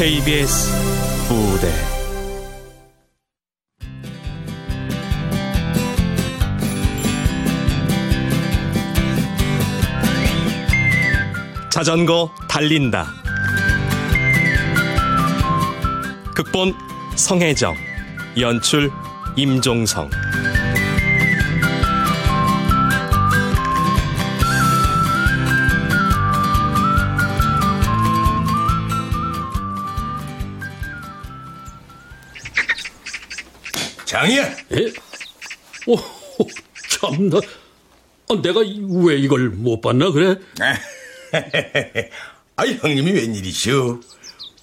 KBS 무대. 자전거 달린다. 극본 성혜정 연출 임종성 장이야. 에? 오, 참나. 아, 내가 왜 이걸 못 봤나 그래? 아 형님이 웬일이시오?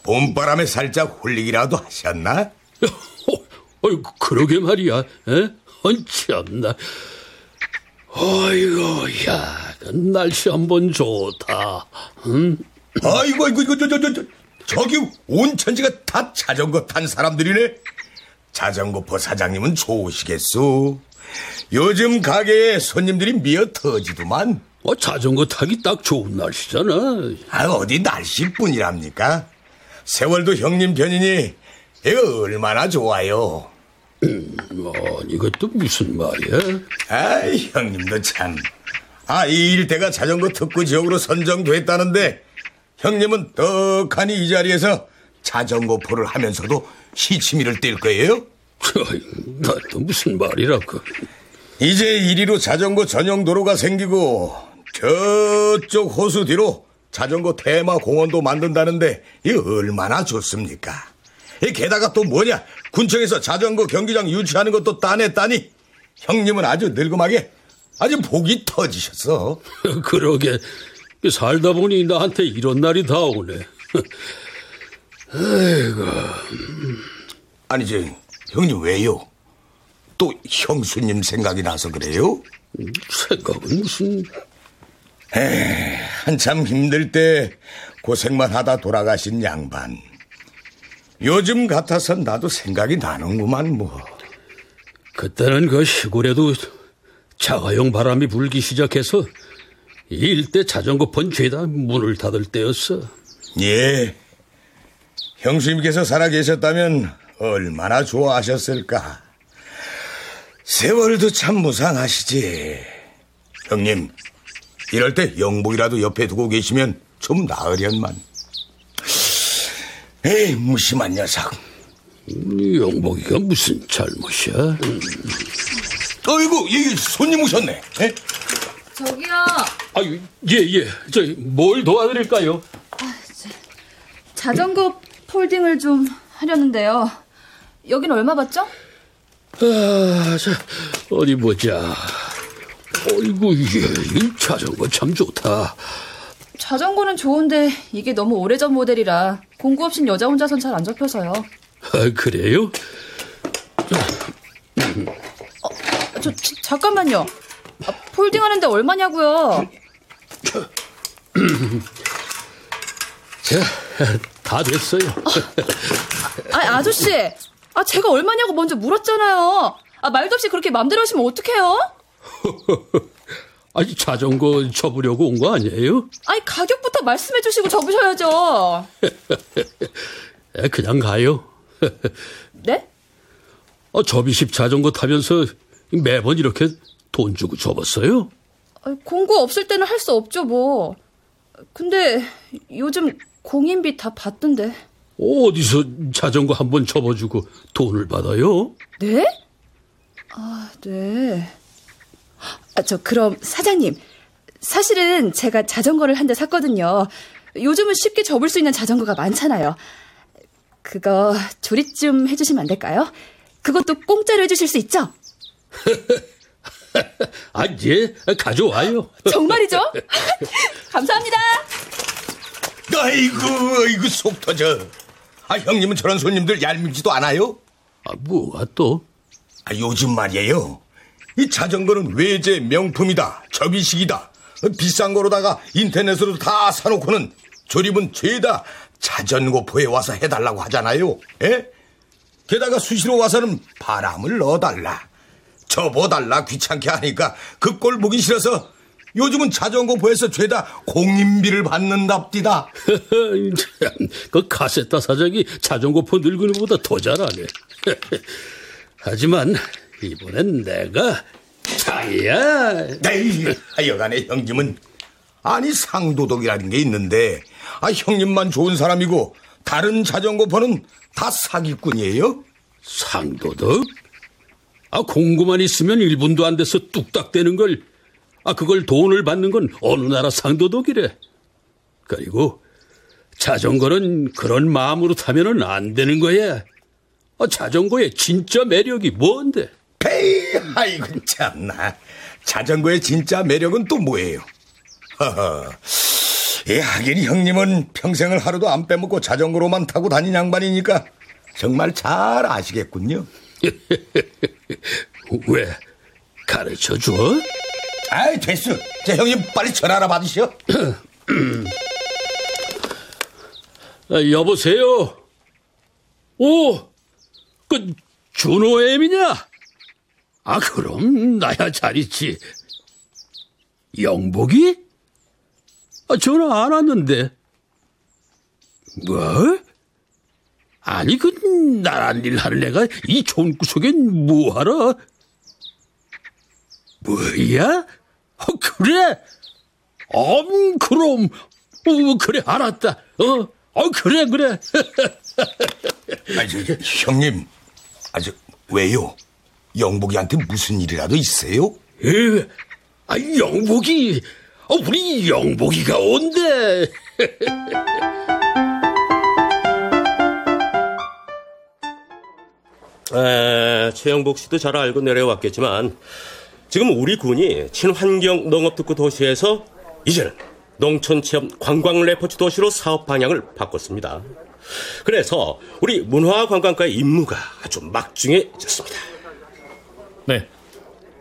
봄바람에 살짝 홀리기라도 하셨나? 어, 어, 그러게 말이야. 에? 어, 참나. 어이구, 야, 날씨 한번 좋다. 응? 아이고 아이고 이거 저 저 저 저, 저기 온 천지가 다 자전거 탄 사람들이네. 자전거포 사장님은 좋으시겠소. 요즘 가게에 손님들이 미어 터지더만. 어, 자전거 타기 딱 좋은 날씨잖아. 아 어디 날씨뿐이랍니까? 세월도 형님 편이니 이거 얼마나 좋아요. 아니, 이것도 무슨 말이야? 아이 형님도 참. 아 이 일대가 자전거 특구 지역으로 선정됐다는데 형님은 떡하니 이 자리에서 자전거 포를 하면서도 시치미를 뛸 거예요? 나또 무슨 말이라고. 이제 이리로 자전거 전용 도로가 생기고 저쪽 호수 뒤로 자전거 테마 공원도 만든다는데 이 얼마나 좋습니까? 이 게다가 또 뭐냐 군청에서 자전거 경기장 유치하는 것도 따냈다니 형님은 아주 늙음하게 아주 복이 터지셨어. 그러게 살다 보니 나한테 이런 날이 다 오네. 아니 저 형님 왜요? 또 형수님 생각이 나서 그래요? 생각은 무슨 한참 힘들 때 고생만 하다 돌아가신 양반. 요즘 같아선 나도 생각이 나는구만 뭐. 그때는 그 시골에도 자가용 바람이 불기 시작해서 이 일대 자전거 번 죄다 문을 닫을 때였어. 예. 형수님께서 살아계셨다면 얼마나 좋아하셨을까. 세월도 참 무상하시지. 형님, 이럴 때 영복이라도 옆에 두고 계시면 좀 나으련만. 에이, 무심한 녀석. 이 영복이가 무슨 잘못이야? 어이구, 이 손님 오셨네. 에? 저기요. 아유, 예, 예. 저, 뭘 도와드릴까요? 자전거 폴딩을 좀 하려는데요. 여긴 얼마 받죠? 아, 자, 어디 보자. 어이구, 예, 이 자전거 참 좋다. 자전거는 좋은데 이게 너무 오래전 모델이라 공구 없인 여자 혼자선 잘 안 접혀서요. 아, 그래요? 저, 저, 잠깐만요. 아, 폴딩 하는데 얼마냐고요? 자, 다 됐어요. 아, 아저씨. 아, 제가 얼마냐고 먼저 물었잖아요. 아, 말도 없이 그렇게 맘대로 하시면 어떡해요? 아니, 자전거 접으려고 온 거 아니에요? 아니, 가격부터 말씀해 주시고 접으셔야죠. 에, 그냥 가요. 네? 아, 접이식 자전거 타면서 매번 이렇게 돈 주고 접었어요? 아, 공구 없을 때는 할 수 없죠, 뭐. 근데 요즘 공인비 다 받던데. 어디서 자전거 한 번 접어주고 돈을 받아요? 네? 아, 네. 아, 저, 그럼, 사장님. 사실은 제가 자전거를 한 대 샀거든요. 요즘은 쉽게 접을 수 있는 자전거가 많잖아요. 그거 조립 좀 해주시면 안 될까요? 그것도 공짜로 해주실 수 있죠? 아, 예, 가져와요. 정말이죠? 감사합니다. 아이고, 아이고, 속 터져. 아, 형님은 저런 손님들 얄밉지도 않아요? 아, 뭐가 또? 아, 요즘 말이에요. 이 자전거는 외제 명품이다. 접이식이다. 비싼 거로다가 인터넷으로 다 사놓고는 조립은 죄다 자전거포에 와서 해달라고 하잖아요. 예? 게다가 수시로 와서는 바람을 넣어달라. 접어달라 귀찮게 하니까 그 꼴 보기 싫어서 요즘은 자전거포에서 죄다 공인비를 받는답디다. 참, 그 카세타 사장이 자전거포 늙은이보다 더 잘하네. 하지만 이번엔 내가 자야. 에이, 여간의 형님은 아니 상도덕이라는 게 있는데 아 형님만 좋은 사람이고 다른 자전거포는 다 사기꾼이에요? 상도덕? 아, 공구만 있으면 1분도 안 돼서 뚝딱 되는 걸. 아, 그걸 돈을 받는 건 어느 나라 상도덕이래. 그리고 자전거는 그런 마음으로 타면은 안 되는 거야. 아, 자전거의 진짜 매력이 뭔데? 에이, 아이고 참나. 자전거의 진짜 매력은 또 뭐예요? 허허. 예, 하긴 형님은 평생을 하루도 안 빼먹고 자전거로만 타고 다닌 양반이니까 정말 잘 아시겠군요. 왜? 가르쳐 줘? 아이, 됐어. 자, 형님 빨리 전화나 받으시오. 아, 여보세요? 오, 그, 준호엠이냐? 아, 그럼, 나야 잘 있지. 영복이? 아, 전화 안 왔는데. 뭐? 아니, 그, 나란 일 하는 애가 이 좋은 구석엔 뭐하러? 뭐야? 어, 그래? 엄, 그럼. 어, 그래, 알았다. 어, 어, 그래, 그래. 아니, 저, 형님. 아주, 왜요? 영복이한테 무슨 일이라도 있어요? 에, 아, 영복이, 어, 우리 영복이가 온대. 에, 최영복 씨도 잘 알고 내려왔겠지만 지금 우리 군이 친환경 농업특구 도시에서 이제는 농촌 체험 관광 레포츠 도시로 사업 방향을 바꿨습니다. 그래서 우리 문화관광과의 임무가 아주 막중해졌습니다. 네,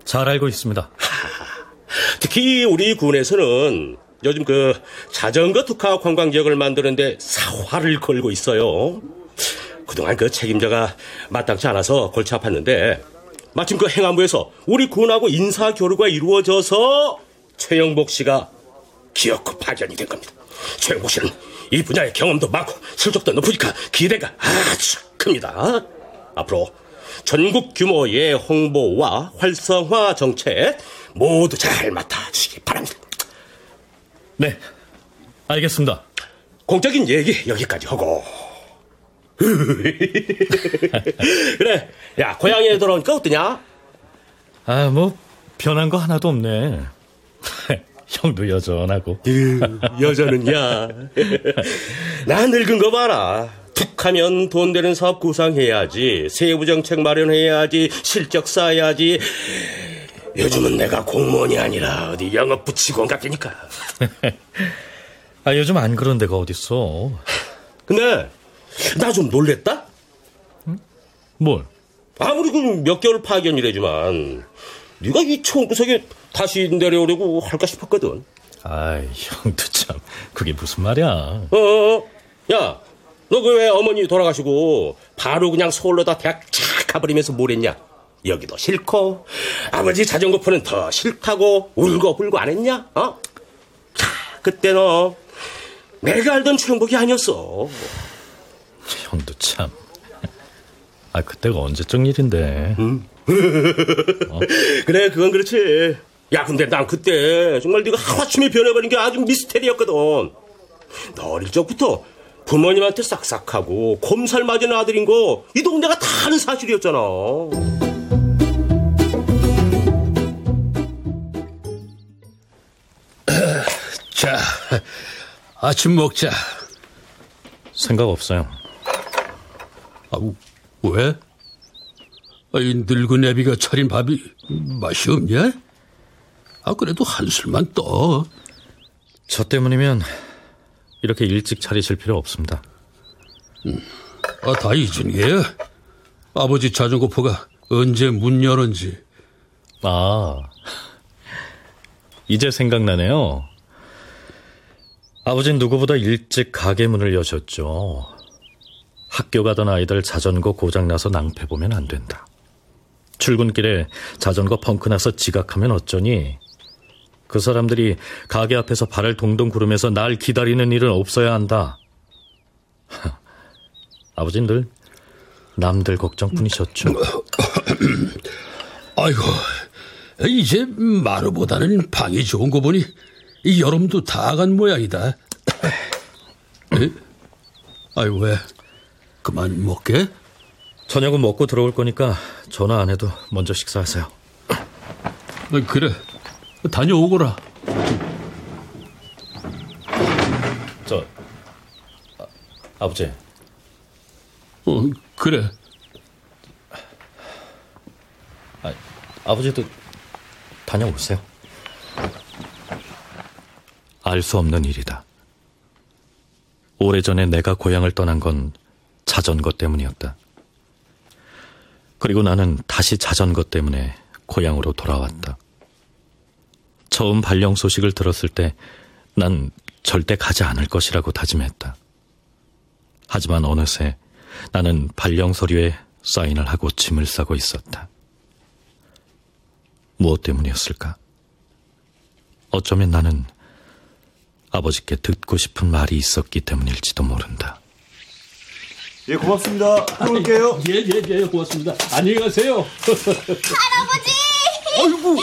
잘 알고 있습니다. 특히 우리 군에서는 요즘 그 자전거 특화 관광 지역을 만드는데 사활을 걸고 있어요. 그동안 그 책임자가 마땅치 않아서 골치 아팠는데 마침 그 행안부에서 우리 군하고 인사 교류가 이루어져서 최영복 씨가 기어코 파견이 된 겁니다. 최영복 씨는 이 분야의 경험도 많고 실적도 높으니까 기대가 아주 큽니다. 앞으로 전국 규모의 홍보와 활성화 정책 모두 잘 맡아주시기 바랍니다. 네, 알겠습니다. 공적인 얘기 여기까지 하고. 그래, 야 고향에 돌아오니까 어떠냐? 아, 뭐 변한 거 하나도 없네. 형도 여전하고. 여자는 야. 나 늙은 거 봐라. 툭하면 돈 되는 사업 구상해야지. 세부 정책 마련해야지. 실적 쌓아야지. 요즘은 내가 공무원이 아니라 어디 영업 부치공 같으니까. 아, 요즘 안 그런 데가 어딨어. 근데 나 좀 놀랬다. 뭘? 아무리 그 몇 개월 파견이라지만 네가 이 총구석에 다시 내려오려고 할까 싶었거든. 아이, 형도 참. 그게 무슨 말이야. 어, 어, 야, 너 그 왜 어머니 돌아가시고 바로 그냥 서울로다 대학 착 가버리면서 뭘 했냐? 여기도 싫고 아버지 자전거포는 더 싫다고 울고 불고 안 했냐? 어? 자, 그때 너 내가 알던 최영복이 아니었어. 형도 참. 아, 그때가 언제적 일인데. 그래, 그건 그렇지. 야, 근데 난 그때 정말 네가 하루아침에 변해버린 게 아주 미스테리였거든. 너 어릴 적부터 부모님한테 싹싹하고 곰살 맞은 아들인 거 이 동네가 다 아는 사실이었잖아. 자, 아침 먹자. 생각 없어요. 아, 왜? 아, 이 늙은 애비가 차린 밥이 맛이 없냐? 아, 그래도 한술만 떠. 저 때문이면 이렇게 일찍 차리실 필요 없습니다. 아, 다 게야? 아버지 자전거 포가 언제 문 열었는지. 아, 이제 생각나네요. 아버진 누구보다 일찍 가게 문을 여셨죠. 학교 가던 아이들 자전거 고장나서 낭패 보면 안 된다. 출근길에 자전거 펑크 나서 지각하면 어쩌니 그 사람들이 가게 앞에서 발을 동동 구르면서 날 기다리는 일은 없어야 한다. 아버진 늘 남들 걱정뿐이셨죠. 아이고, 이제 마루보다는 방이 좋은 거 보니 이 여름도 다 간 모양이다. 에? 아이고, 왜? 그만 먹게? 저녁은 먹고 들어올 거니까 전화 안 해도 먼저 식사하세요. 어, 그래, 다녀오거라. 저 아, 아버지 어, 그래. 아, 아버지도 다녀오세요. 알 수 없는 일이다. 오래전에 내가 고향을 떠난 건 자전거 때문이었다. 그리고 나는 다시 자전거 때문에 고향으로 돌아왔다. 처음 발령 소식을 들었을 때 난 절대 가지 않을 것이라고 다짐했다. 하지만 어느새 나는 발령 서류에 사인을 하고 짐을 싸고 있었다. 무엇 때문이었을까? 어쩌면 나는 아버지께 듣고 싶은 말이 있었기 때문일지도 모른다. 예, 고맙습니다. 들어올게요. 예, 예, 예, 고맙습니다. 안녕히 가세요. 할아버지! 아이고,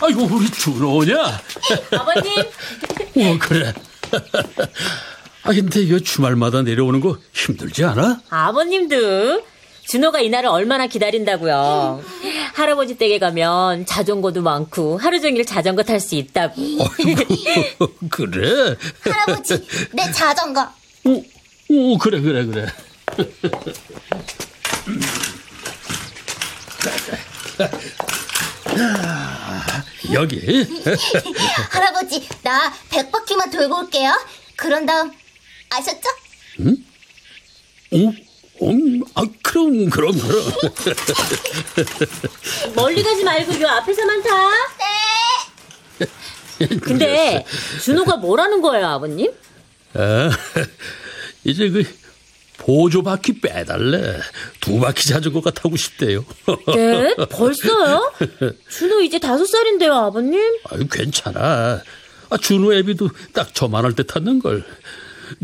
아이고, 우리 준호냐? 아버님! 어, 그래. 아, 근데 이거 주말마다 내려오는 거 힘들지 않아? 아버님도 준호가 이날을 얼마나 기다린다고요. 할아버지 댁에 가면 자전거도 많고 하루 종일 자전거 탈 수 있다고. 아이고, 그래. 할아버지, 내 자전거. 오, 오, 그래, 그래, 그래. 여기. 할아버지, 나 백바퀴만 돌고 올게요. 그런 다음, 아셨죠? 어? 음, 아, 그럼, 그럼, 그럼. 멀리 가지 말고 요 앞에서만 타. 네. 근데 준호가 뭐라는 거예요, 아버님? 아, 이제 그 보조 바퀴 빼달래. 두 바퀴 자전거가 타고 싶대요. 네? 벌써요? 준호 이제 다섯 살인데요, 아버님? 아유, 괜찮아. 아, 준호 애비도 딱 저만할 때 탔는 걸.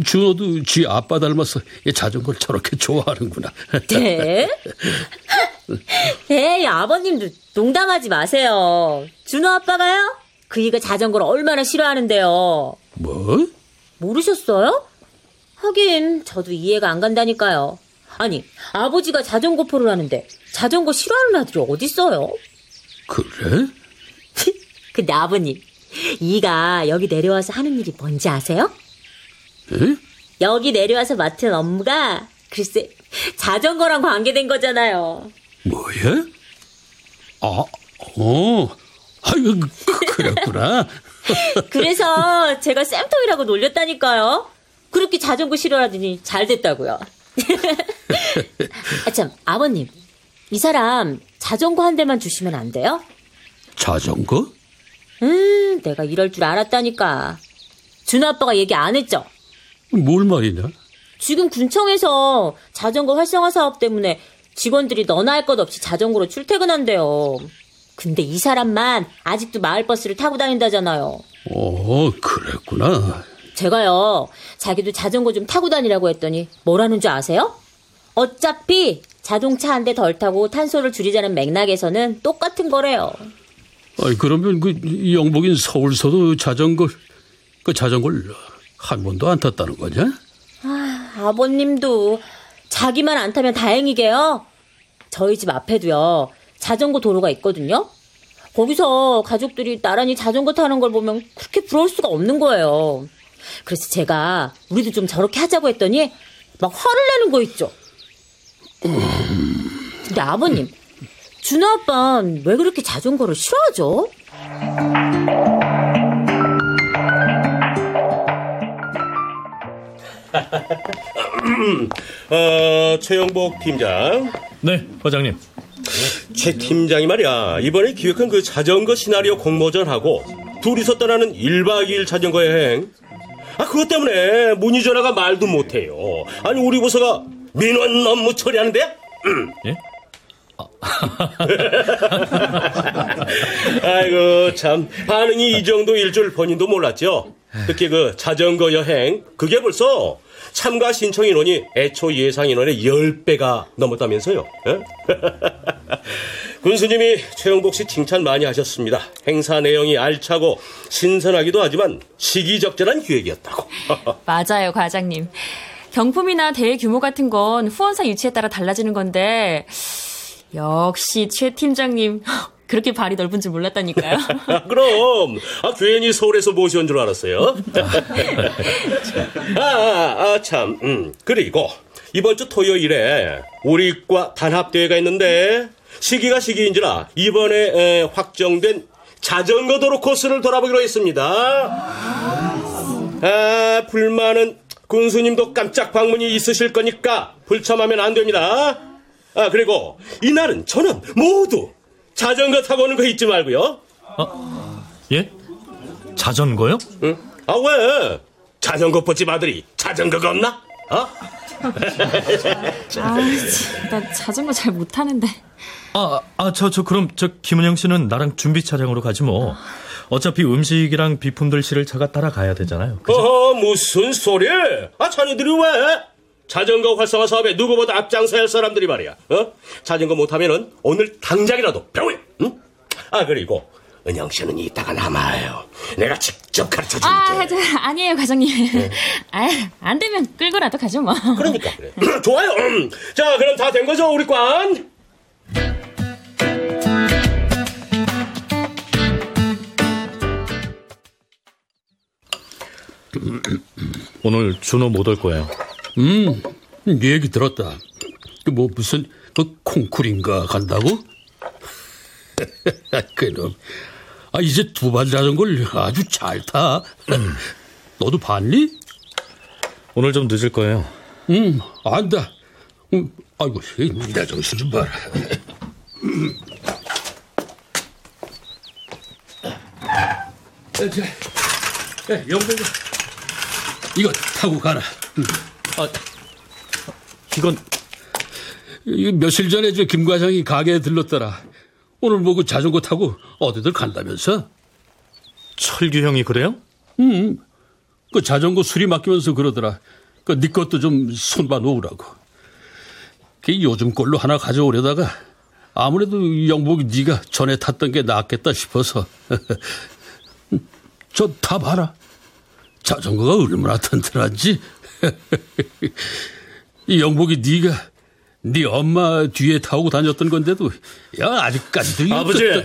준호도 지 아빠 닮아서 이 자전거를 저렇게 좋아하는구나. 네? 에이, 아버님도 농담하지 마세요. 준호 아빠가요? 그이가 자전거를 얼마나 싫어하는데요. 뭐? 모르셨어요? 하긴 저도 이해가 안 간다니까요. 아니 아버지가 자전거 포를 하는데 자전거 싫어하는 아들이 어딨어요? 그래? 근데 아버님 이가 여기 내려와서 하는 일이 뭔지 아세요? 에? 여기 내려와서 맡은 업무가 글쎄 자전거랑 관계된 거잖아요. 뭐야? 아, 어. 아유, 그- 그랬구나. 그래서 제가 쌤통이라고 놀렸다니까요. 그렇게 자전거 싫어하더니 잘 됐다고요. 아, 참, 아버님. 이 사람 자전거 한 대만 주시면 안 돼요? 자전거? 음, 내가 이럴 줄 알았다니까. 준호 아빠가 얘기 안 했죠? 뭘 말이냐? 지금 군청에서 자전거 활성화 사업 때문에 직원들이 너나 할 것 없이 자전거로 출퇴근한대요. 근데 이 사람만 아직도 마을버스를 타고 다닌다잖아요. 어, 그랬구나. 제가요, 자기도 자전거 좀 타고 다니라고 했더니 뭐라는 줄 아세요? 어차피 자동차 한 대 덜 타고 탄소를 줄이자는 맥락에서는 똑같은 거래요. 아이, 그러면 그 영복인 서울서도 자전거, 그 자전거를 한 번도 안 탔다는 거냐? 아버님도 자기만 안 타면 다행이게요. 저희 집 앞에도요, 자전거 도로가 있거든요. 거기서 가족들이 나란히 자전거 타는 걸 보면 그렇게 부러울 수가 없는 거예요. 그래서 제가 우리도 좀 저렇게 하자고 했더니 막 화를 내는 거 있죠. 근데 아버님, 준호 아빠는 왜 그렇게 자전거를 싫어하죠? 어, 최영복 팀장. 네, 과장님. 최 팀장이 말이야. 이번에 기획한 그 자전거 시나리오 공모전하고 둘이서 떠나는 1박 2일 자전거 여행. 아, 그것 때문에 문의 전화가 말도 못해요. 아니, 우리 부서가 민원 업무 처리하는데? 음. 예? 아이고 참 반응이 이 정도일 줄 본인도 몰랐죠. 특히 그 자전거 여행 그게 벌써 참가 신청 인원이 애초 예상 인원의 10배가 넘었다면서요. 예? 군수님이 최영복 씨 칭찬 많이 하셨습니다. 행사 내용이 알차고 신선하기도 하지만 시기적절한 기획이었다고. 맞아요, 과장님. 경품이나 대회 규모 같은 건 후원사 유치에 따라 달라지는 건데 역시 최 팀장님 그렇게 발이 넓은 줄 몰랐다니까요. 그럼 아, 괜히 서울에서 모셔온 줄 알았어요. 아, 아, 아, 참. 음. 그리고 이번 주 토요일에 우리과 단합대회가 있는데 시기가 시기인지라 이번에 에, 확정된 자전거 도로 코스를 돌아보기로 했습니다. 아, 불만은 군수님도 깜짝 방문이 있으실 거니까 불참하면 안 됩니다. 아, 그리고 이날은 저는 모두 자전거 타고 오는 거 잊지 말고요. 예? 자전거요? 응? 아, 왜? 자전거 뽀집 아들이 자전거가 없나? 어? 아, 나 자전거 잘 못하는데. 아, 아, 저, 저, 그럼, 저, 김은영 씨는 나랑 준비 차량으로 가지 뭐. 어차피 음식이랑 비품들 실을 차가 따라가야 되잖아요. 그죠? 어허, 무슨 소리? 아, 자네들이 왜? 자전거 활성화 사업에 누구보다 앞장서야 할 사람들이 말이야. 어? 자전거 못하면은 오늘 당장이라도 병원. 응? 아, 그리고 은영 씨는 이따가 남아요. 내가 직접 가르쳐 줄게. 아, 저, 아니에요, 과장님. 아, 안 되면 끌고라도 가죠, 뭐. 그러니까 그래. 좋아요. 음. 자, 그럼 다 된 거죠, 우리 관? 오늘 준호 못 올 거예요. 음, 네 얘기 들었다. 그뭐 무슨 그 콩쿨인가 간다고? 그놈. 아 이제 두 발 자전거를 아주 잘 타. 너도 봤니? 오늘 좀 늦을 거예요. 응, 안다. 음, 아이고, 내 정신 좀 봐라. 영봉 이거 타고 가라. 아, 이건 이 며칠 전에 저 김 과장이 가게에 들렀더라. 오늘 뭐그 자전거 타고 어디들 간다면서? 철규 형이 그래요? 응. 그 자전거 수리 맡기면서 그러더라. 그네 것도 좀 손봐 놓으라고. 그 요즘 걸로 하나 가져오려다가 아무래도 영복이 네가 전에 탔던 게 낫겠다 싶어서. 저 타봐라. 자전거가 얼마나 튼튼한지. 이 영복이 네가 네 엄마 뒤에 타고 다녔던 건데도 야 아직까지도 아버지. 그-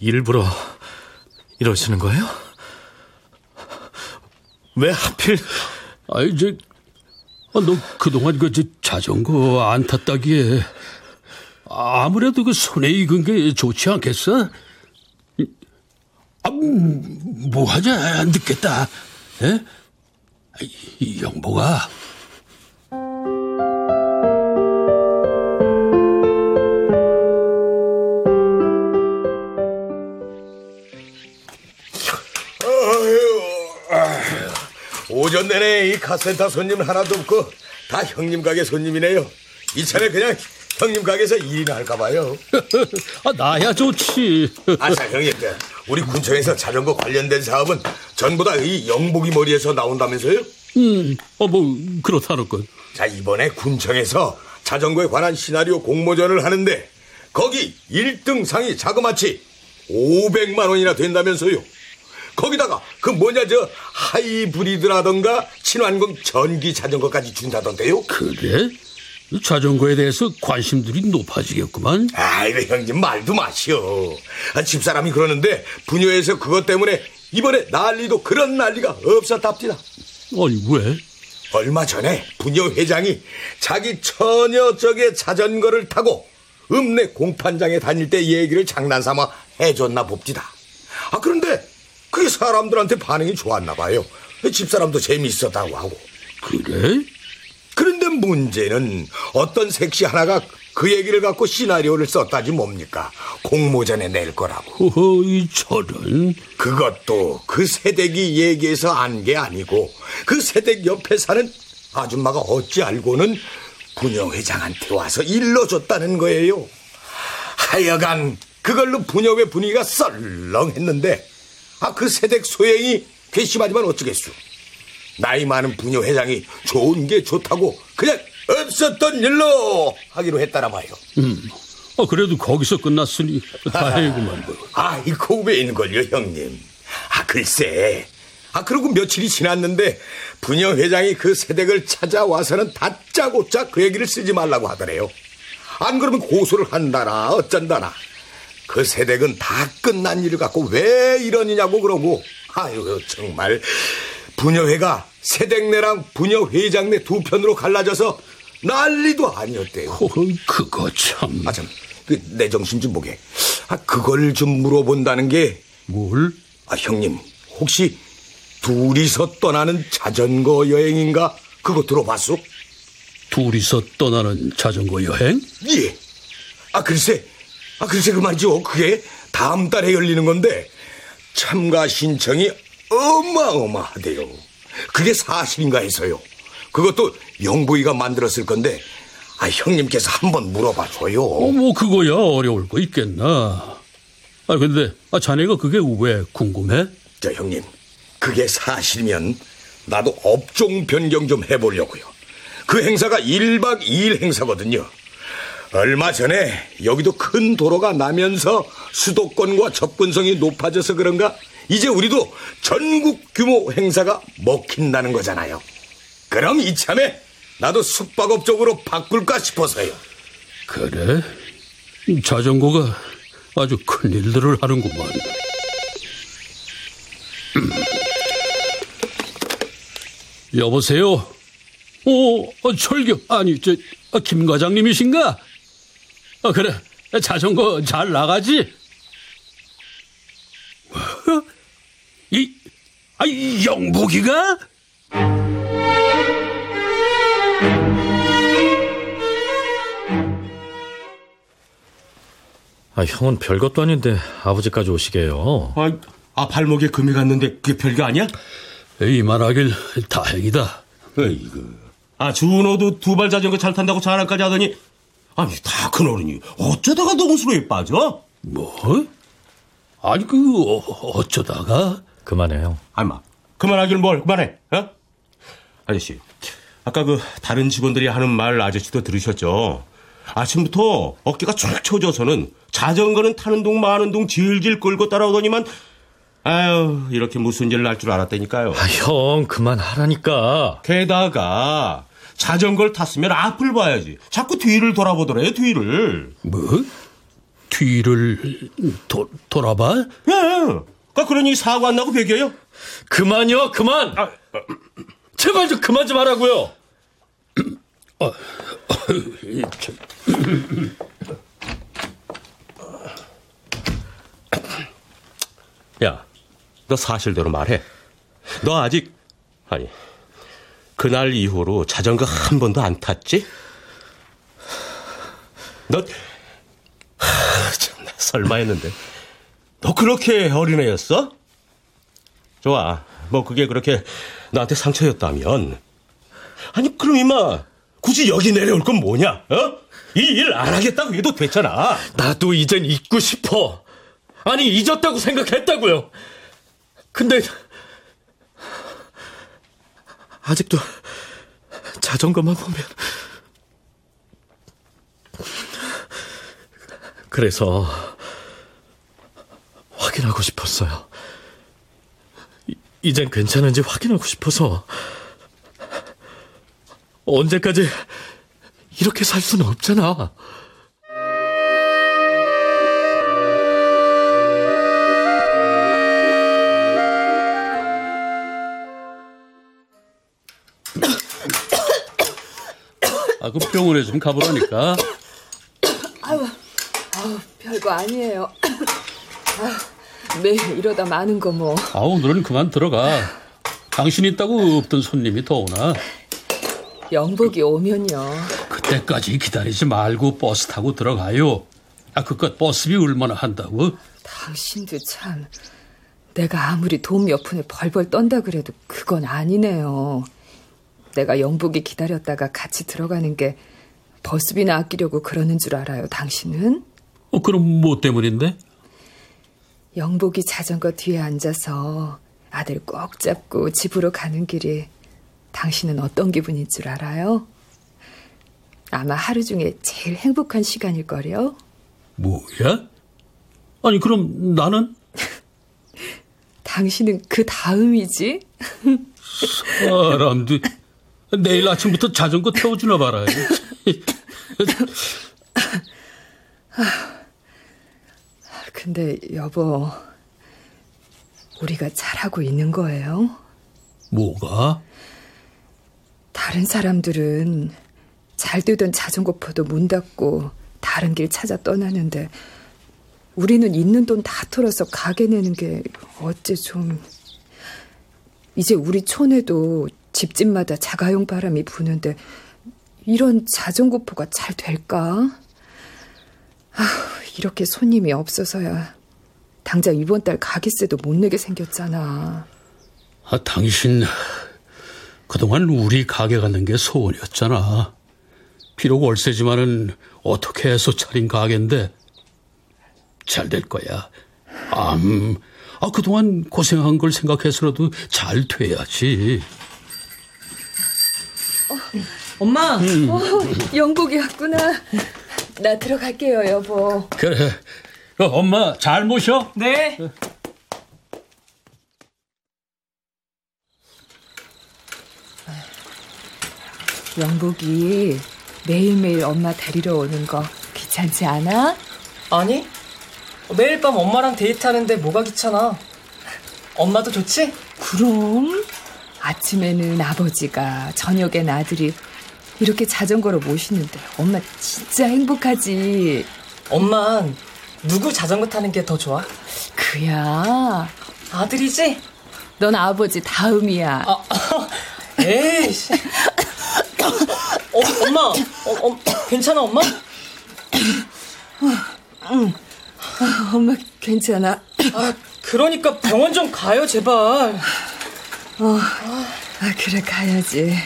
일부러 이러시는 거예요? 왜 하필 아이 이제 아, 너 그동안 그저 자전거 안 탔다기에 아무래도 그 손에 익은 게 좋지 않겠어? 아, 음, 뭐 하냐 안 듣겠다. 에? 아, 이 영보가 오전 내내 이 카센터 손님 하나도 없고 다 형님 가게 손님이네요. 이참에 그냥 형님 가게에서 일이나 할까 봐요. 아 나야 좋지. 아사 형님, 그 우리 군청에서 자전거 관련된 사업은 전부 다 이 영복이 머리에서 나온다면서요? 음, 어 뭐 그렇다는 건. 자 이번에 군청에서 자전거에 관한 시나리오 공모전을 하는데 거기 1등 상이 자그마치 500만 원이나 된다면서요. 거기다가 그 뭐냐 저 하이브리드라던가 친환경 전기 자전거까지 준다던데요. 그래? 이 자전거에 대해서 관심들이 높아지겠구만. 아이고 형님 말도 마시오. 아, 집사람이 그러는데 부녀에서 그것 때문에 이번에 난리도 그런 난리가 없었답니다. 아니 왜? 얼마 전에 부녀 회장이 자기 처녀 쪽의 자전거를 타고 읍내 공판장에 다닐 때 얘기를 장난삼아 해줬나 봅디다. 아 그런데 그게 사람들한테 반응이 좋았나 봐요. 집사람도 재미있었다고 하고. 그래? 그런데 문제는 어떤 색시 하나가 그 얘기를 갖고 시나리오를 썼다지 뭡니까? 공모전에 낼 거라고. 허허, 이 저런. 그것도 그 새댁이 얘기해서 안 게 아니고 그 새댁 옆에 사는 아줌마가 어찌 알고는 부녀회장한테 와서 일러줬다는 거예요. 하여간 그걸로 부녀회 분위기가 썰렁했는데 아그 세댁 소행이 괘씸하지만 어쩌겠수. 나이 많은 부녀 회장이 좋은 게 좋다고 그냥 없었던 일로 하기로 했다나 봐요. 음. 어, 그래도 거기서 끝났으니 다행이구만. 뭐. 아이고 웬걸요 형님. 아 글쎄. 아 그러고 며칠이 지났는데 부녀 회장이 그 세댁을 찾아와서는 다짜고짜 그 얘기를 쓰지 말라고 하더래요. 안 그러면 고소를 한다나 어쩐다나. 그 세댁은 다 끝난 일을 갖고 왜 이러느냐고 그러고 아유 정말 부녀회가 세댁네랑 부녀회장네 두 편으로 갈라져서 난리도 아니었대요. 어, 그거 참. 아, 참. 그, 내 정신 좀 보게. 아, 그걸 좀 물어본다는 게. 뭘? 아, 형님. 혹시 둘이서 떠나는 자전거 여행인가? 그거 들어봤어? 둘이서 떠나는 자전거 여행? 예. 아, 글쎄. 아, 글쎄 그 말이죠. 그게 다음 달에 열리는 건데 참가 신청이 어마어마하대요. 그게 사실인가 해서요. 그것도 영부이가 만들었을 건데 아 형님께서 한번 물어봐 줘요. 어, 뭐 그거야 어려울 거 있겠나. 아 근데 아 자네가 그게 왜 궁금해? 저 형님 그게 사실이면 나도 업종 변경 좀 해보려고요. 그 행사가 1박 2일 행사거든요. 얼마 전에 여기도 큰 도로가 나면서 수도권과 접근성이 높아져서 그런가 이제 우리도 전국 규모 행사가 먹힌다는 거잖아요. 그럼 이참에 나도 숙박업 쪽으로 바꿀까 싶어서요. 그래? 자전거가 아주 큰 일들을 하는구만. 여보세요? 오, 어, 철교, 아니, 저, 아, 김 과장님이신가? 아, 그래. 자전거 잘 나가지? 어? 이, 아, 이 영복이가? 아, 형은 별것도 아닌데 아버지까지 오시게요. 아, 아 발목에 금이 갔는데 그게 별거 아니야? 이 말하길 다행이다. 에이그. 아, 준호도 두 발 자전거 잘 탄다고 자랑까지 하더니 아니 다 큰 어른이 어쩌다가 농수로에 빠져? 뭐? 아니 그 어, 어쩌다가? 그만해요. 아마 그만하길 뭘 그만해. 어? 아저씨, 아까 그 다른 직원들이 하는 말 아저씨도 들으셨죠? 아침부터 어깨가 축 처져서는 자전거는 타는 동 마는 동 질질 끌고 따라오더니만 아유 이렇게 무슨 일날줄 알았다니까요. 아, 형 그만하라니까. 게다가 자전거를 탔으면 앞을 봐야지. 자꾸 뒤를 돌아보더래요 뒤를. 뭐? 뒤를 도, 돌아봐? 예. 그러니까 그러니 사고 안 나고 배겨요? 그만요, 그만. 아, 제발 좀 그만 좀 하라고요. 어, 야, 너 사실대로 말해. 너 아직 아니 그날 이후로 자전거 한 번도 안 탔지? 너 하, 참나 설마 했는데 너 그렇게 어린애였어? 좋아. 뭐 그게 그렇게 나한테 상처였다면 아니 그럼 이마 굳이 여기 내려올 건 뭐냐? 어? 이 일 안 하겠다고 해도 됐잖아. 나도 이젠 잊고 싶어. 아니 잊었다고 생각했다고요. 근데 아직도 자전거만 보면 그래서 확인하고 싶었어요. 이- 이젠 괜찮은지 확인하고 싶어서 언제까지 이렇게 살 수는 없잖아. 아, 그 병원에 좀 가보라니까. 아유, 아유, 별거 아니에요. 아, 매일 이러다 마는 거 뭐. 아, 오늘은 그만 들어가. 당신 있다고 없던 손님이 더 오나? 영복이 오면요. 그때까지 기다리지 말고 버스 타고 들어가요. 아, 그깟 버스비 얼마나 한다고? 당신도 참. 내가 아무리 돈 몇 푼에 벌벌 떤다 그래도 그건 아니네요. 내가 영복이 기다렸다가 같이 들어가는 게 버스비나 아끼려고 그러는 줄 알아요, 당신은? 어, 그럼 뭐 때문인데? 영복이 자전거 뒤에 앉아서 아들 꼭 잡고 집으로 가는 길이 당신은 어떤 기분인 줄 알아요? 아마 하루 중에 제일 행복한 시간일걸요? 뭐야? 아니, 그럼 나는? 당신은 그 다음이지? 사람들. 내일 아침부터 자전거 태워주나 봐라. 근데 여보, 우리가 잘하고 있는 거예요? 뭐가? 다른 사람들은 잘 되던 자전거포도 문 닫고 다른 길 찾아 떠나는데 우리는 있는 돈 다 털어서 가게 내는 게 어째 좀 이제 우리 촌에도 집집마다 자가용 바람이 부는데 이런 자전거포가 잘 될까? 아, 이렇게 손님이 없어서야 당장 이번 달 가게세도 못 내게 생겼잖아. 아, 당신 그동안 우리 가게 가는 게 소원이었잖아. 비록 월세지만은 어떻게 해서 차린 가게인데 잘 될 거야. 암, 아, 그동안 고생한 걸 생각해서라도 잘 돼야지. 엄마! 음. 어, 영복이 왔구나. 나 들어갈게요, 여보. 그래. 어, 엄마 잘 모셔. 네. 영복이 매일매일 엄마 데리러 오는 거 귀찮지 않아? 아니, 매일 밤 엄마랑 데이트하는데 뭐가 귀찮아. 엄마도 좋지? 그럼. 아침에는 아버지가, 저녁엔 아들이 이렇게 자전거로 모시는데 엄마 진짜 행복하지. 엄만 누구 자전거 타는 게 더 좋아? 그야. 아들이지? 넌 아버지 다음이야. 아, 에이씨. 어, 엄마, 어, 어, 괜찮아, 엄마? 응. 아, 엄마 괜찮아. 아, 그러니까 병원 좀 가요, 제발. 어, 아, 그래 가야지.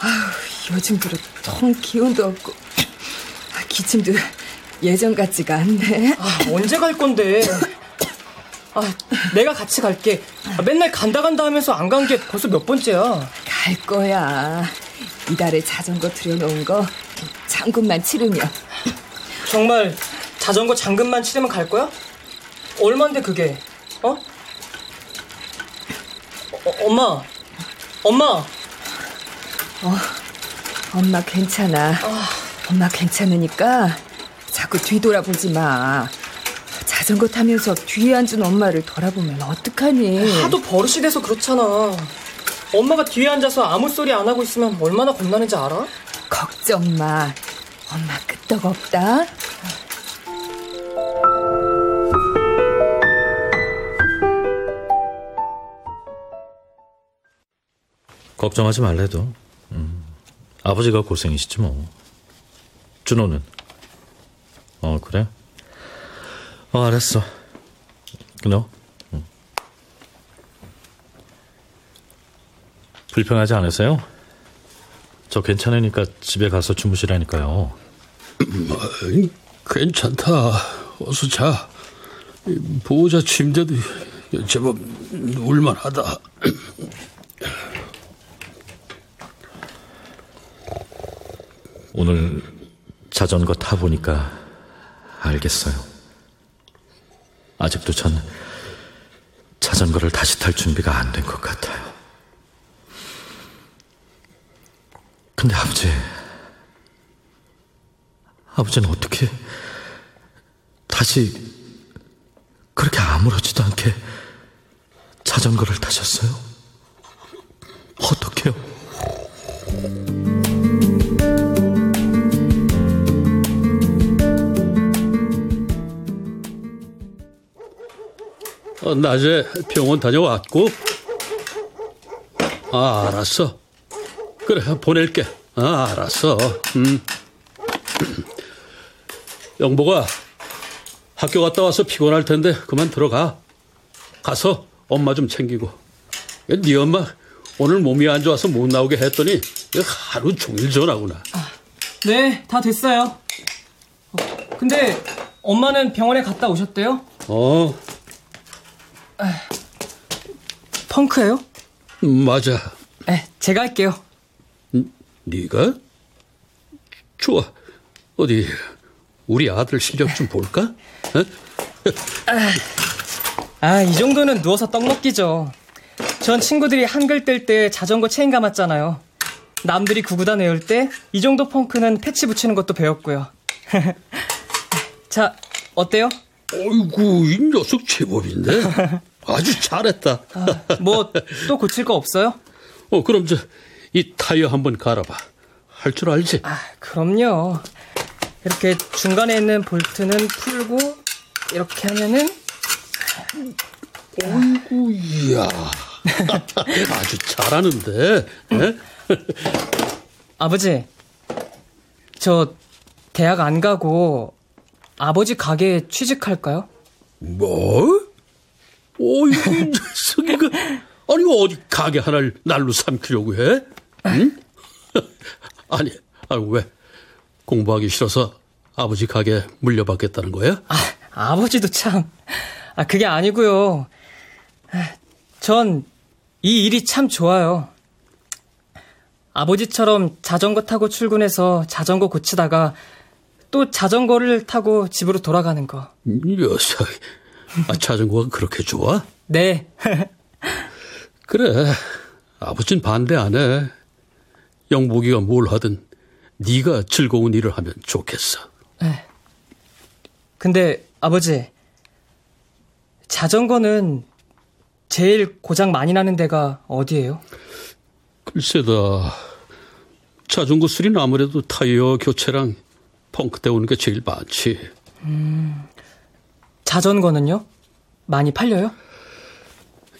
아휴, 요즘 들어 통 기운도 없고 아, 기침도 예전 같지가 않네. 아, 언제 갈 건데? 아, 내가 같이 갈게. 아, 맨날 간다 간다 하면서 안 간 게 벌써 몇 번째야. 갈 거야. 이달에 자전거 들여놓은 거 잔금만 치르면. 정말 자전거 잔금만 치르면 갈 거야? 얼만데 그게? 어? 어 엄마, 엄마. 어, 엄마 괜찮아. 엄마 괜찮으니까 자꾸 뒤돌아보지 마. 자전거 타면서 뒤에 앉은 엄마를 돌아보면 어떡하니? 하도 버릇이 돼서 그렇잖아. 엄마가 뒤에 앉아서 아무 소리 안 하고 있으면 얼마나 겁나는지 알아? 걱정 마. 엄마 끄떡없다. 걱정하지 말래도. 음, 아버지가 고생이시지 뭐. 준호는? 어 그래? 어 알았어. 너? 응. 불편하지 않으세요? 저 괜찮으니까 집에 가서 주무시라니까요. 괜찮다. 어서 자. 이 보호자 침대도 제법 울만하다. 오늘 자전거 타보니까 알겠어요. 아직도 전 자전거를 다시 탈 준비가 안 된 것 같아요. 근데 아버지, 아버지는 어떻게 다시 그렇게 아무렇지도 않게 자전거를 타셨어요? 어떻게요? 어, 낮에 병원 다녀왔고. 아, 알았어. 그래, 보낼게. 아, 알았어. 음. 영보가 학교 갔다 와서 피곤할 텐데 그만 들어가. 가서 엄마 좀 챙기고. 네 엄마 오늘 몸이 안 좋아서 못 나오게 했더니 하루 종일 전화구나. 아, 네, 다 됐어요. 어, 근데 엄마는 병원에 갔다 오셨대요? 어, 펑크예요? 음, 맞아. 네, 제가 할게요. 네가? 좋아. 어디 우리 아들 실력 좀 볼까? 어? 아, 이 정도는 누워서 떡 먹기죠. 전 친구들이 한글 뗄 때 자전거 체인 감았잖아요. 남들이 구구단 외울 때 이 정도 펑크는 패치 붙이는 것도 배웠고요. 자, 어때요? 어이구, 이 녀석 제법인데? 아주 잘했다. 뭐또 고칠 거 없어요? 어, 그럼 저 이 타이어 한번 갈아봐. 할 줄 알지? 아, 그럼요. 이렇게 중간에 있는 볼트는 풀고 이렇게 하면은 어이구, 이야. 아주 잘하는데. 에? 아버지, 저 대학 안 가고 아버지 가게에 취직할까요? 뭐? 어이, 이 녀석이 그, 아니, 어디 가게 하나를 날로 삼키려고 해? 응? 아니, 아, 왜? 공부하기 싫어서 아버지 가게 물려받겠다는 거야? 아, 아버지도 참. 아, 그게 아니고요. 전 이 일이 참 좋아요. 아버지처럼 자전거 타고 출근해서 자전거 고치다가 또 자전거를 타고 집으로 돌아가는 거. 이 녀석. 아, 자전거가 그렇게 좋아? 네. 그래. 아버진 반대 안 해. 영복이가 뭘 하든 네가 즐거운 일을 하면 좋겠어. 근데 아버지, 자전거는 제일 고장 많이 나는 데가 어디예요? 글쎄다. 자전거 수리는 아무래도 타이어 교체랑 펑크 때우는 게 제일 많지. 자전거는요? 많이 팔려요?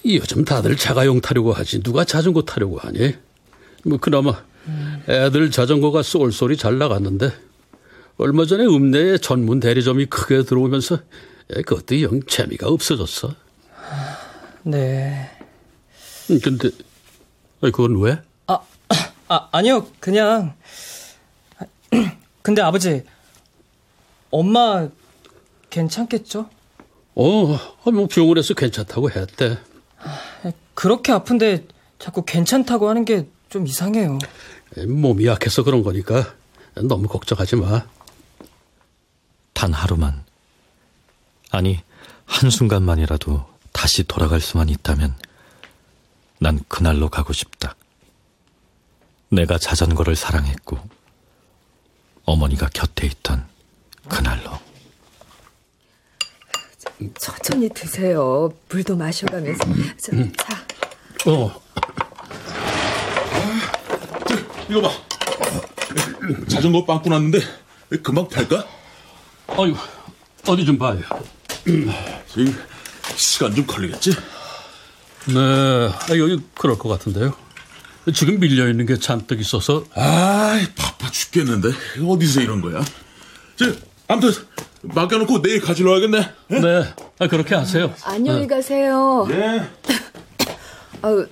이 요즘 다들 자가용 타려고 하지 누가 자전거 타려고 하니? 뭐 그나마 애들 자전거가 쏠쏠이 잘 나갔는데 얼마 전에 읍내에 전문 대리점이 크게 들어오면서 에, 그것도 영 재미가 없어졌어. 네. 음, 근데 그건 왜? 아, 아, 아니요. 그냥. 근데 아버지, 엄마 괜찮겠죠? 어, 아, 뭐 병원에서 괜찮다고 했대. 그렇게 아픈데 자꾸 괜찮다고 하는 게 좀 이상해요. 에, 몸이 약해서 그런 거니까 너무 걱정하지 마. 단 하루만, 아니, 한순간만이라도 다시 돌아갈 수만 있다면 난 그날로 가고 싶다. 내가 자전거를 사랑했고, 어머니가 곁에 있던 그날로. 천천히 드세요. 물도 마셔가면서. 자, 자. 어, 이거 봐. 자전거 빵꾸 났는데 금방 팔까? 아유, 어디 좀 봐요. 저기 시간 좀 걸리겠지? 네, 아, 여기 그럴 것 같은데요. 지금 밀려 있는 게 잔뜩 있어서 아이 바빠 죽겠는데 어디서 이런 거야? 저 아무튼 맡겨놓고 내일 가지러 와야겠네. 네, 아, 그렇게 하세요. 안녕히 가세요. 예. 아유,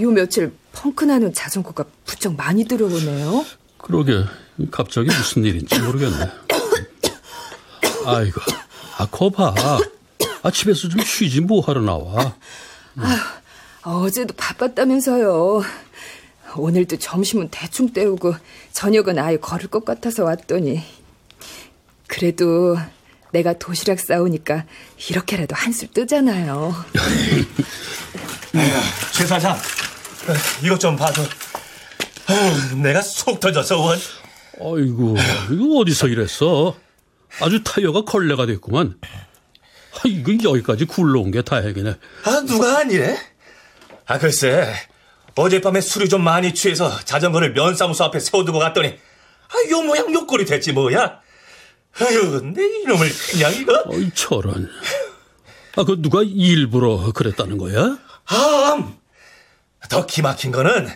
요 며칠 펑크나는 자전거가 부쩍 많이 들어오네요. 그러게 갑자기 무슨 일인지 모르겠네. 아이고, 아 거봐. 아 집에서 좀 쉬지 뭐 하러 나와. 어제도 바빴다면서요. 오늘도 점심은 대충 때우고 저녁은 아예 걸을 것 같아서 왔더니 그래도 내가 도시락 싸우니까 이렇게라도 한술 뜨잖아요. 최 사장, 이것 좀 봐줘. 내가 속 터져서 원. 아이고, 이거 어디서 이랬어? 아주 타이어가 걸레가 됐구만. 아, 이거 여기까지 굴러온 게 다행이네. 아, 누가 아니래? 아, 글쎄. 어젯밤에 술이 좀 많이 취해서 자전거를 면사무소 앞에 세워두고 갔더니, 아, 요 모양 요꼴이 됐지, 뭐야? 아유, 내 이놈을 그냥 이거? 어이, 저런. 아, 그 누가 일부러 그랬다는 거야? 아, 더 기막힌 거는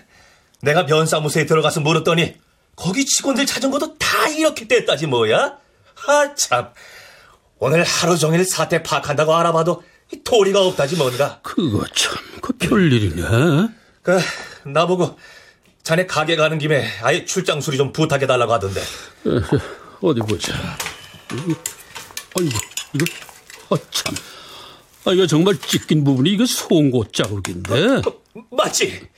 내가 면사무소에 들어가서 물었더니 거기 직원들 자전거도 다 이렇게 뗐다지 뭐야? 아, 참. 오늘 하루 종일 사태 파악한다고 알아봐도 이 도리가 없다지 뭔가. 그거 참, 그 별일이네. 그, 나보고 자네 가게 가는 김에 아예 출장 수리 좀 부탁해달라고 하던데. 어디 보자. 이거, 아이고, 이거, 아, 참. 아, 이거 정말 찢긴 부분이 이거 송곳 자국인데. 맞지?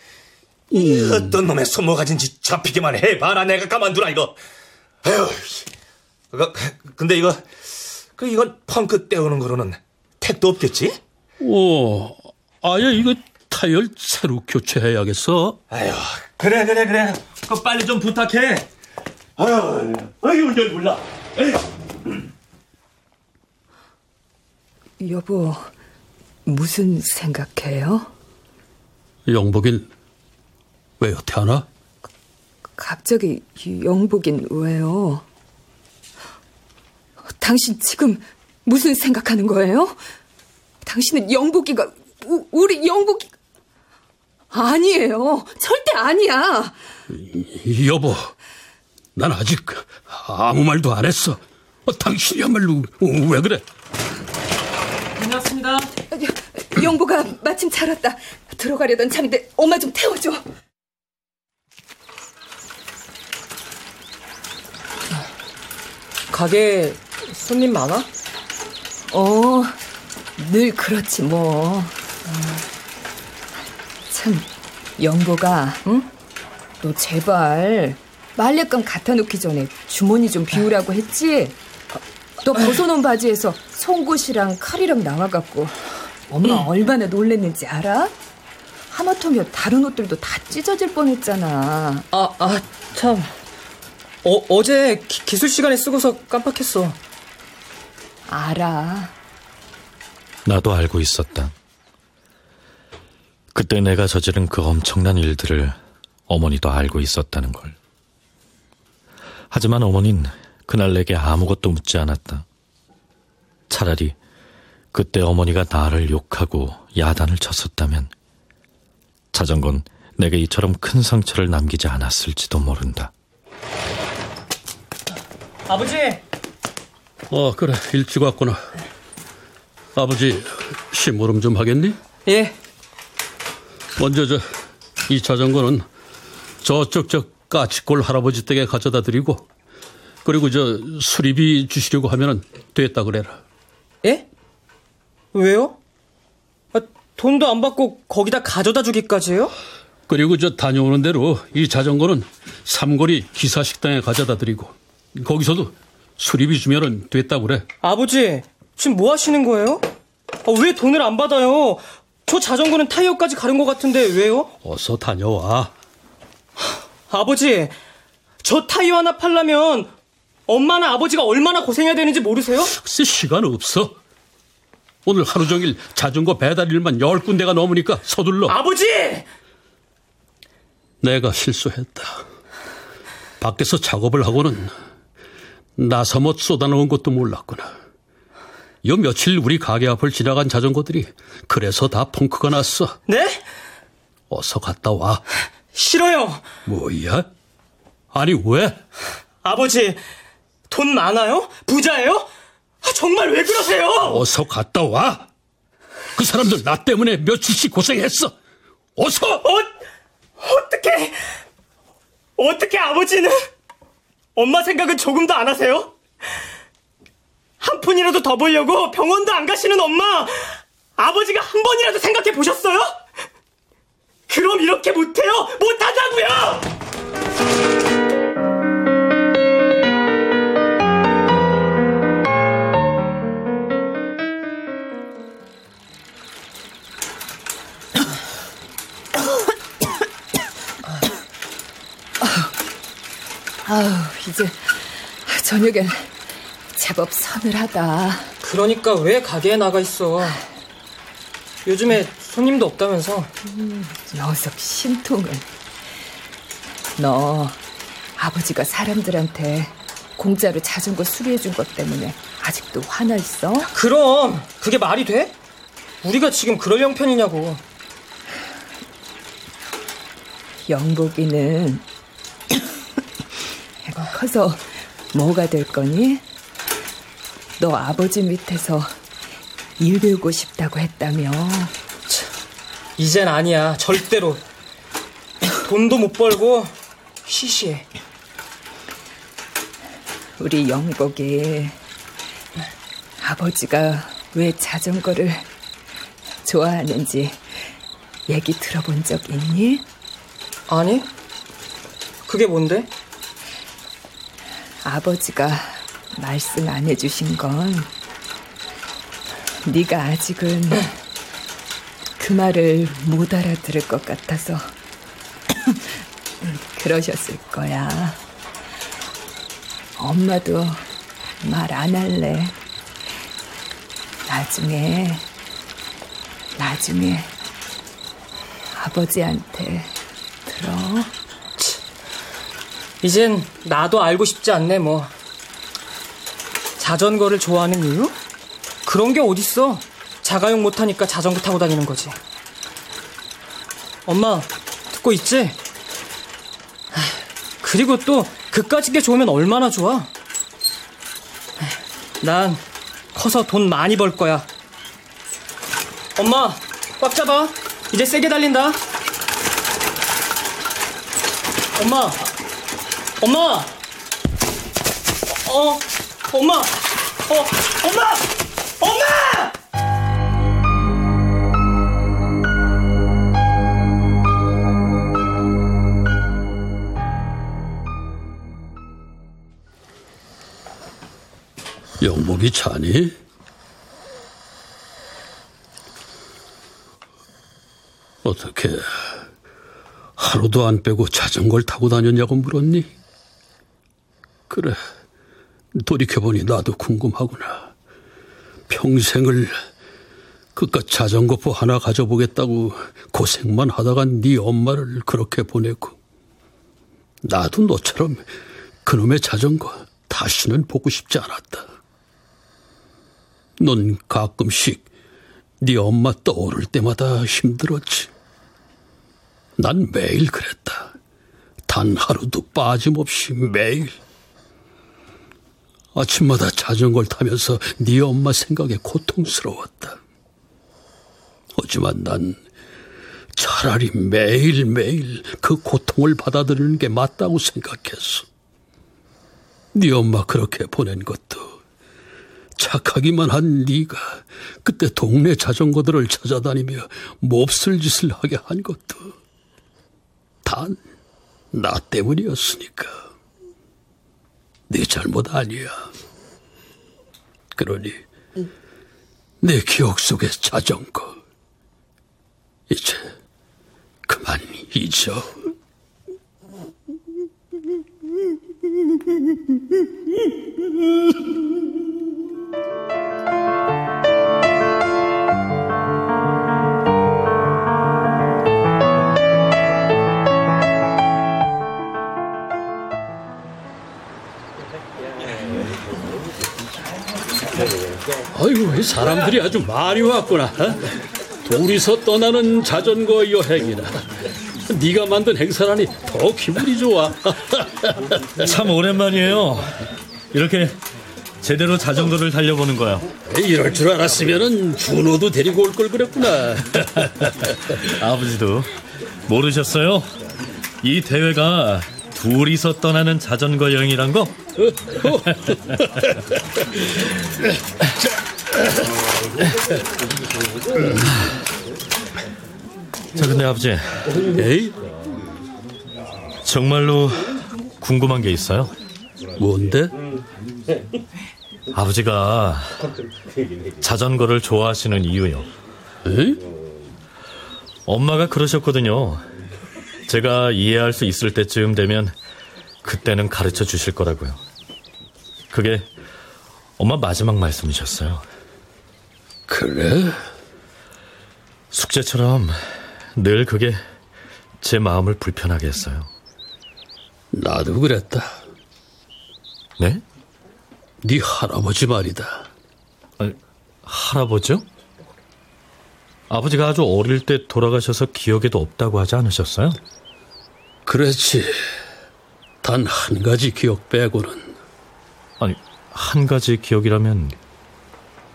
이 어떤 놈의 손모가진지 잡히기만 해봐라 내가 가만두라 이거. 에휴, 그, 근데 이거 그 이건 펑크 떼우는 거로는 택도 없겠지? 오, 아예 이거 타이어 새로 교체해야겠어. 아유, 그래 그래 그래. 그 빨리 좀 부탁해. 아유, 아유 운전 몰라. 여보, 무슨 생각해요? 영복인 왜 여태 하나? 갑자기 영복인 왜요? 당신 지금 무슨 생각하는 거예요? 당신은 영복이가 우, 우리 영복이 아니에요. 절대 아니야. 여보, 난 아직 아무 말도 안 했어. 어, 당신이야말로 왜 그래? 다녀왔습니다. 영복아 마침 잘 왔다. 들어가려던 참인데 엄마 좀 태워줘. 가게 손님 많아? 어, 늘 그렇지 뭐. 어. 참, 영보가, 응? 너 제발 빨래감 갖다 놓기 전에 주머니 좀 비우라고 했지? 어, 너 벗어놓은 바지에서 송곳이랑 칼이랑 나와갖고 엄마 얼마나 놀랬는지 알아? 하마터면 다른 옷들도 다 찢어질 뻔했잖아. 아, 아, 참. 어, 어제 기, 기술 시간에 쓰고서 깜빡했어. 알아. 나도 알고 있었다. 그때 내가 저지른 그 엄청난 일들을 어머니도 알고 있었다는 걸. 하지만 어머닌 그날 내게 아무것도 묻지 않았다. 차라리 그때 어머니가 나를 욕하고 야단을 쳤었다면 자전거는 내게 이처럼 큰 상처를 남기지 않았을지도 모른다. 아버지! 어, 그래. 일찍 왔구나. 아버지, 심부름 좀 하겠니? 예. 먼저 저, 이 자전거는 저쪽 저 까치골 할아버지 댁에 가져다 드리고, 그리고 저 수리비 주시려고 하면은 됐다 그래라. 예? 왜요? 아, 돈도 안 받고 거기다 가져다 주기까지요? 그리고 저 다녀오는 대로 이 자전거는 삼거리 기사 식당에 가져다 드리고, 거기서도 수리비 주면은 됐다 그래. 아버지, 지금 뭐 하시는 거예요? 아, 왜 돈을 안 받아요? 저 자전거는 타이어까지 가른 것 같은데 왜요? 어서 다녀와. 아버지, 저 타이어 하나 팔려면 엄마나 아버지가 얼마나 고생해야 되는지 모르세요? 글쎄 시간 없어. 오늘 하루 종일 자전거 배달 일만 열 군데가 넘으니까 서둘러. 아버지! 내가 실수했다. 밖에서 작업을 하고는 나서못 쏟아놓은 것도 몰랐구나. 요 며칠 우리 가게 앞을 지나간 자전거들이 그래서 다 펑크가 났어. 네? 어서 갔다 와. 싫어요. 뭐야? 아니 왜? 아버지, 돈 많아요? 부자예요? 아, 정말 왜 그러세요? 어서 갔다 와. 그 사람들 나 때문에 며칠씩 고생했어. 어서! 어, 어떻게, 어떻게 아버지는 엄마 생각은 조금도 안 하세요? 한 푼이라도 더 벌려고 병원도 안 가시는 엄마, 아버지가 한 번이라도 생각해 보셨어요? 그럼 이렇게 못해요? 못하자고요! 아우, 이제 저녁엔 제법 서늘하다. 그러니까 왜 가게에 나가 있어? 요즘에 손님도 없다면서. 음, 녀석 심통은. 너 아버지가 사람들한테 공짜로 자전거 수리해준 것 때문에 아직도 화나 있어? 그럼 그게 말이 돼? 우리가 지금 그럴 형편이냐고. 영복이는 커서 뭐가 될 거니? 너 아버지 밑에서 일 배우고 싶다고 했다며. 이젠 아니야. 절대로. 돈도 못 벌고 시시해. 우리 영복이 아버지가 왜 자전거를 좋아하는지 얘기 들어본 적 있니? 아니, 그게 뭔데? 아버지가 말씀 안 해주신 건 네가 아직은 그 말을 못 알아들을 것 같아서 그러셨을 거야. 엄마도 말 안 할래. 나중에, 나중에 아버지한테 들어. 이젠 나도 알고 싶지 않네, 뭐. 자전거를 좋아하는 이유? 그런 게 어딨어. 자가용 못하니까 자전거 타고 다니는 거지. 엄마, 듣고 있지? 그리고 또, 그까짓 게 좋으면 얼마나 좋아? 난 커서 돈 많이 벌 거야. 엄마, 꽉 잡아. 이제 세게 달린다. 엄마, 엄마! 어, 엄마! 어, 엄마! 엄마! 영목이 자니? 어떻게 하루도 안 빼고 자전거를 타고 다녔냐고 물었니? 그래, 돌이켜보니 나도 궁금하구나. 평생을 그깟 자전거포 하나 가져보겠다고 고생만 하다가 네 엄마를 그렇게 보내고 나도 너처럼 그놈의 자전거 다시는 보고 싶지 않았다. 넌 가끔씩 네 엄마 떠오를 때마다 힘들었지. 난 매일 그랬다. 단 하루도 빠짐없이 매일. 아침마다 자전거를 타면서 네 엄마 생각에 고통스러웠다. 하지만 난 차라리 매일매일 그 고통을 받아들이는 게 맞다고 생각했어. 네 엄마 그렇게 보낸 것도 착하기만 한 네가 그때 동네 자전거들을 찾아다니며 몹쓸 짓을 하게 한 것도 단 나 때문이었으니까 네 잘못 아니야. 그러니 내 기억 속의 자전거 이제 그만 잊어. 아이고, 이 사람들이 아주 많이 왔구나. 어? 둘이서 떠나는 자전거 여행이나. 네가 만든 행사라니 더 기분이 좋아. 참 오랜만이에요. 이렇게 제대로 자전거를 달려보는 거야. 이럴 줄 알았으면은 준호도 데리고 올 걸 그랬구나. 아버지도 모르셨어요? 이 대회가 둘이서 떠나는 자전거 여행이란 거? 자, 근데 아버지. 에이? 정말로 궁금한 게 있어요. 뭔데? 아버지가 자전거를 좋아하시는 이유요. 에이? 엄마가 그러셨거든요. 제가 이해할 수 있을 때쯤 되면 그때는 가르쳐 주실 거라고요. 그게 엄마 마지막 말씀이셨어요. 그래? 숙제처럼 늘 그게 제 마음을 불편하게 했어요. 나도 그랬다. 네? 네 할아버지 말이다. 아니, 할아버지요? 아버지가 아주 어릴 때 돌아가셔서 기억에도 없다고 하지 않으셨어요? 그렇지. 단 한 가지 기억 빼고는. 아니, 한 가지 기억이라면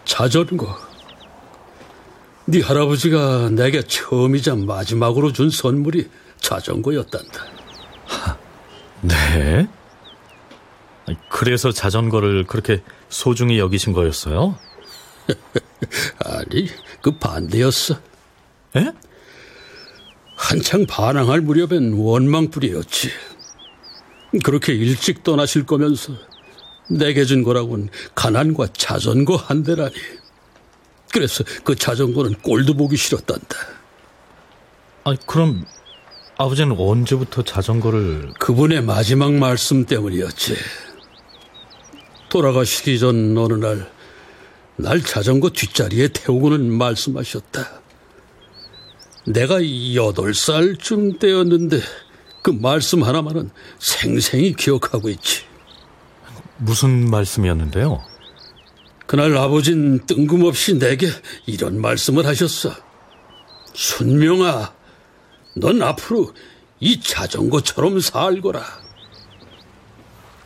자전거. 네 할아버지가 내게 처음이자 마지막으로 준 선물이 자전거였단다. 네? 그래서 자전거를 그렇게 소중히 여기신 거였어요? 아니, 그 반대였어. 에? 한창 반항할 무렵엔 원망불이었지. 그렇게 일찍 떠나실 거면서 내게 준 거라고는 가난과 자전거 한 대라니. 그래서 그 자전거는 꼴도 보기 싫었단다. 아니, 그럼 아버지는 언제부터 자전거를... 그분의 마지막 말씀 때문이었지. 돌아가시기 전 어느 날, 날 자전거 뒷자리에 태우고는 말씀하셨다. 내가 여덟 살쯤 때였는데 그 말씀 하나만은 생생히 기억하고 있지. 무슨 말씀이었는데요? 그날 아버진 뜬금없이 내게 이런 말씀을 하셨어. 순명아, 넌 앞으로 이 자전거처럼 살거라.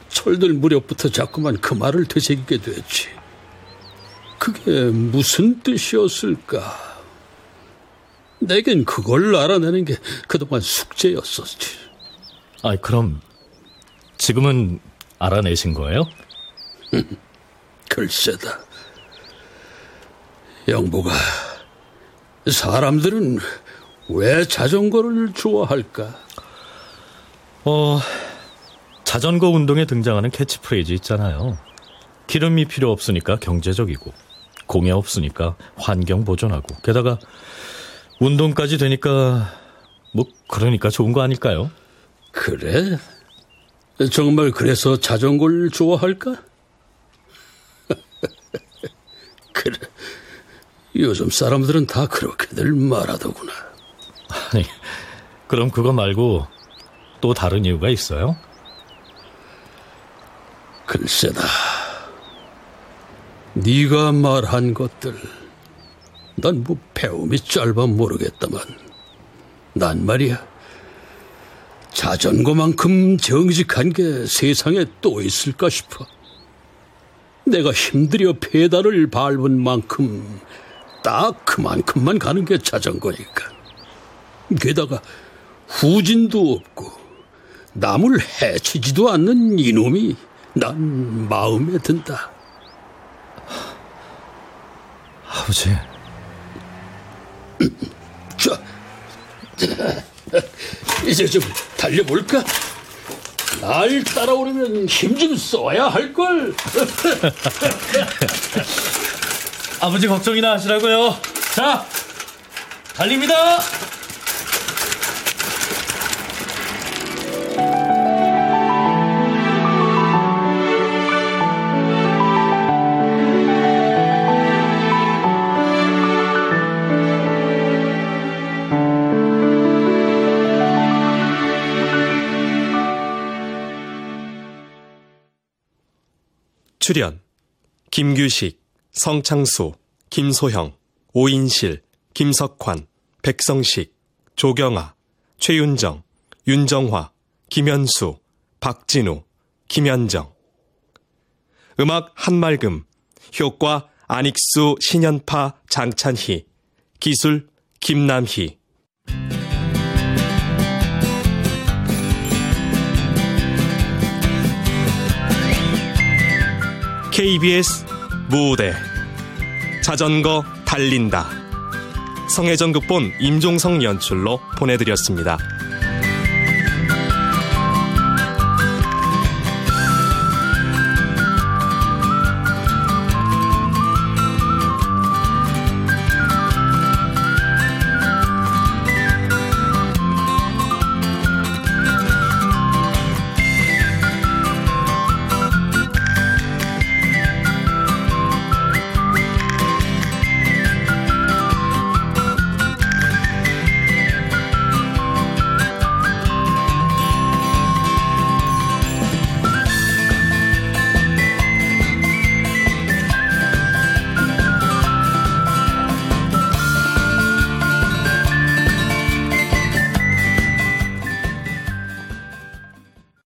철들 무렵부터 자꾸만 그 말을 되새기게 됐지. 그게 무슨 뜻이었을까? 내겐 그걸 알아내는 게 그동안 숙제였었지. 아, 그럼 지금은 알아내신 거예요? 글쎄다. 영보가 사람들은 왜 자전거를 좋아할까? 어, 자전거 운동에 등장하는 캐치프레이즈 있잖아요. 기름이 필요 없으니까 경제적이고, 공해 없으니까 환경 보존하고, 게다가 운동까지 되니까, 뭐, 그러니까 좋은 거 아닐까요? 그래? 정말 그래서 자전거를 좋아할까? 그래. 요즘 사람들은 다 그렇게들 말하더구나. 아니, 그럼 그거 말고 또 다른 이유가 있어요? 글쎄다. 네가 말한 것들 난 뭐 배움이 짧아 모르겠다만 난 말이야 자전거만큼 정직한 게 세상에 또 있을까 싶어. 내가 힘들여 페달을 밟은 만큼 딱 그만큼만 가는 게 자전거니까. 게다가 후진도 없고 남을 해치지도 않는 이놈이 난 마음에 든다. 아버지. 자, 이제 좀 달려볼까? 날 따라오려면 힘 좀 써야 할 걸. 아버지 걱정이나 하시라고요. 자, 달립니다. 출연 김규식, 성창수, 김소형, 오인실, 김석환, 백성식, 조경아, 최윤정, 윤정화, 김현수, 박진우, 김현정. 음악 한말금 효과 안익수, 신연파, 장찬희 기술 김남희 KBS 무대 자전거 달린다 성혜정 극본 임종성 연출로 보내드렸습니다.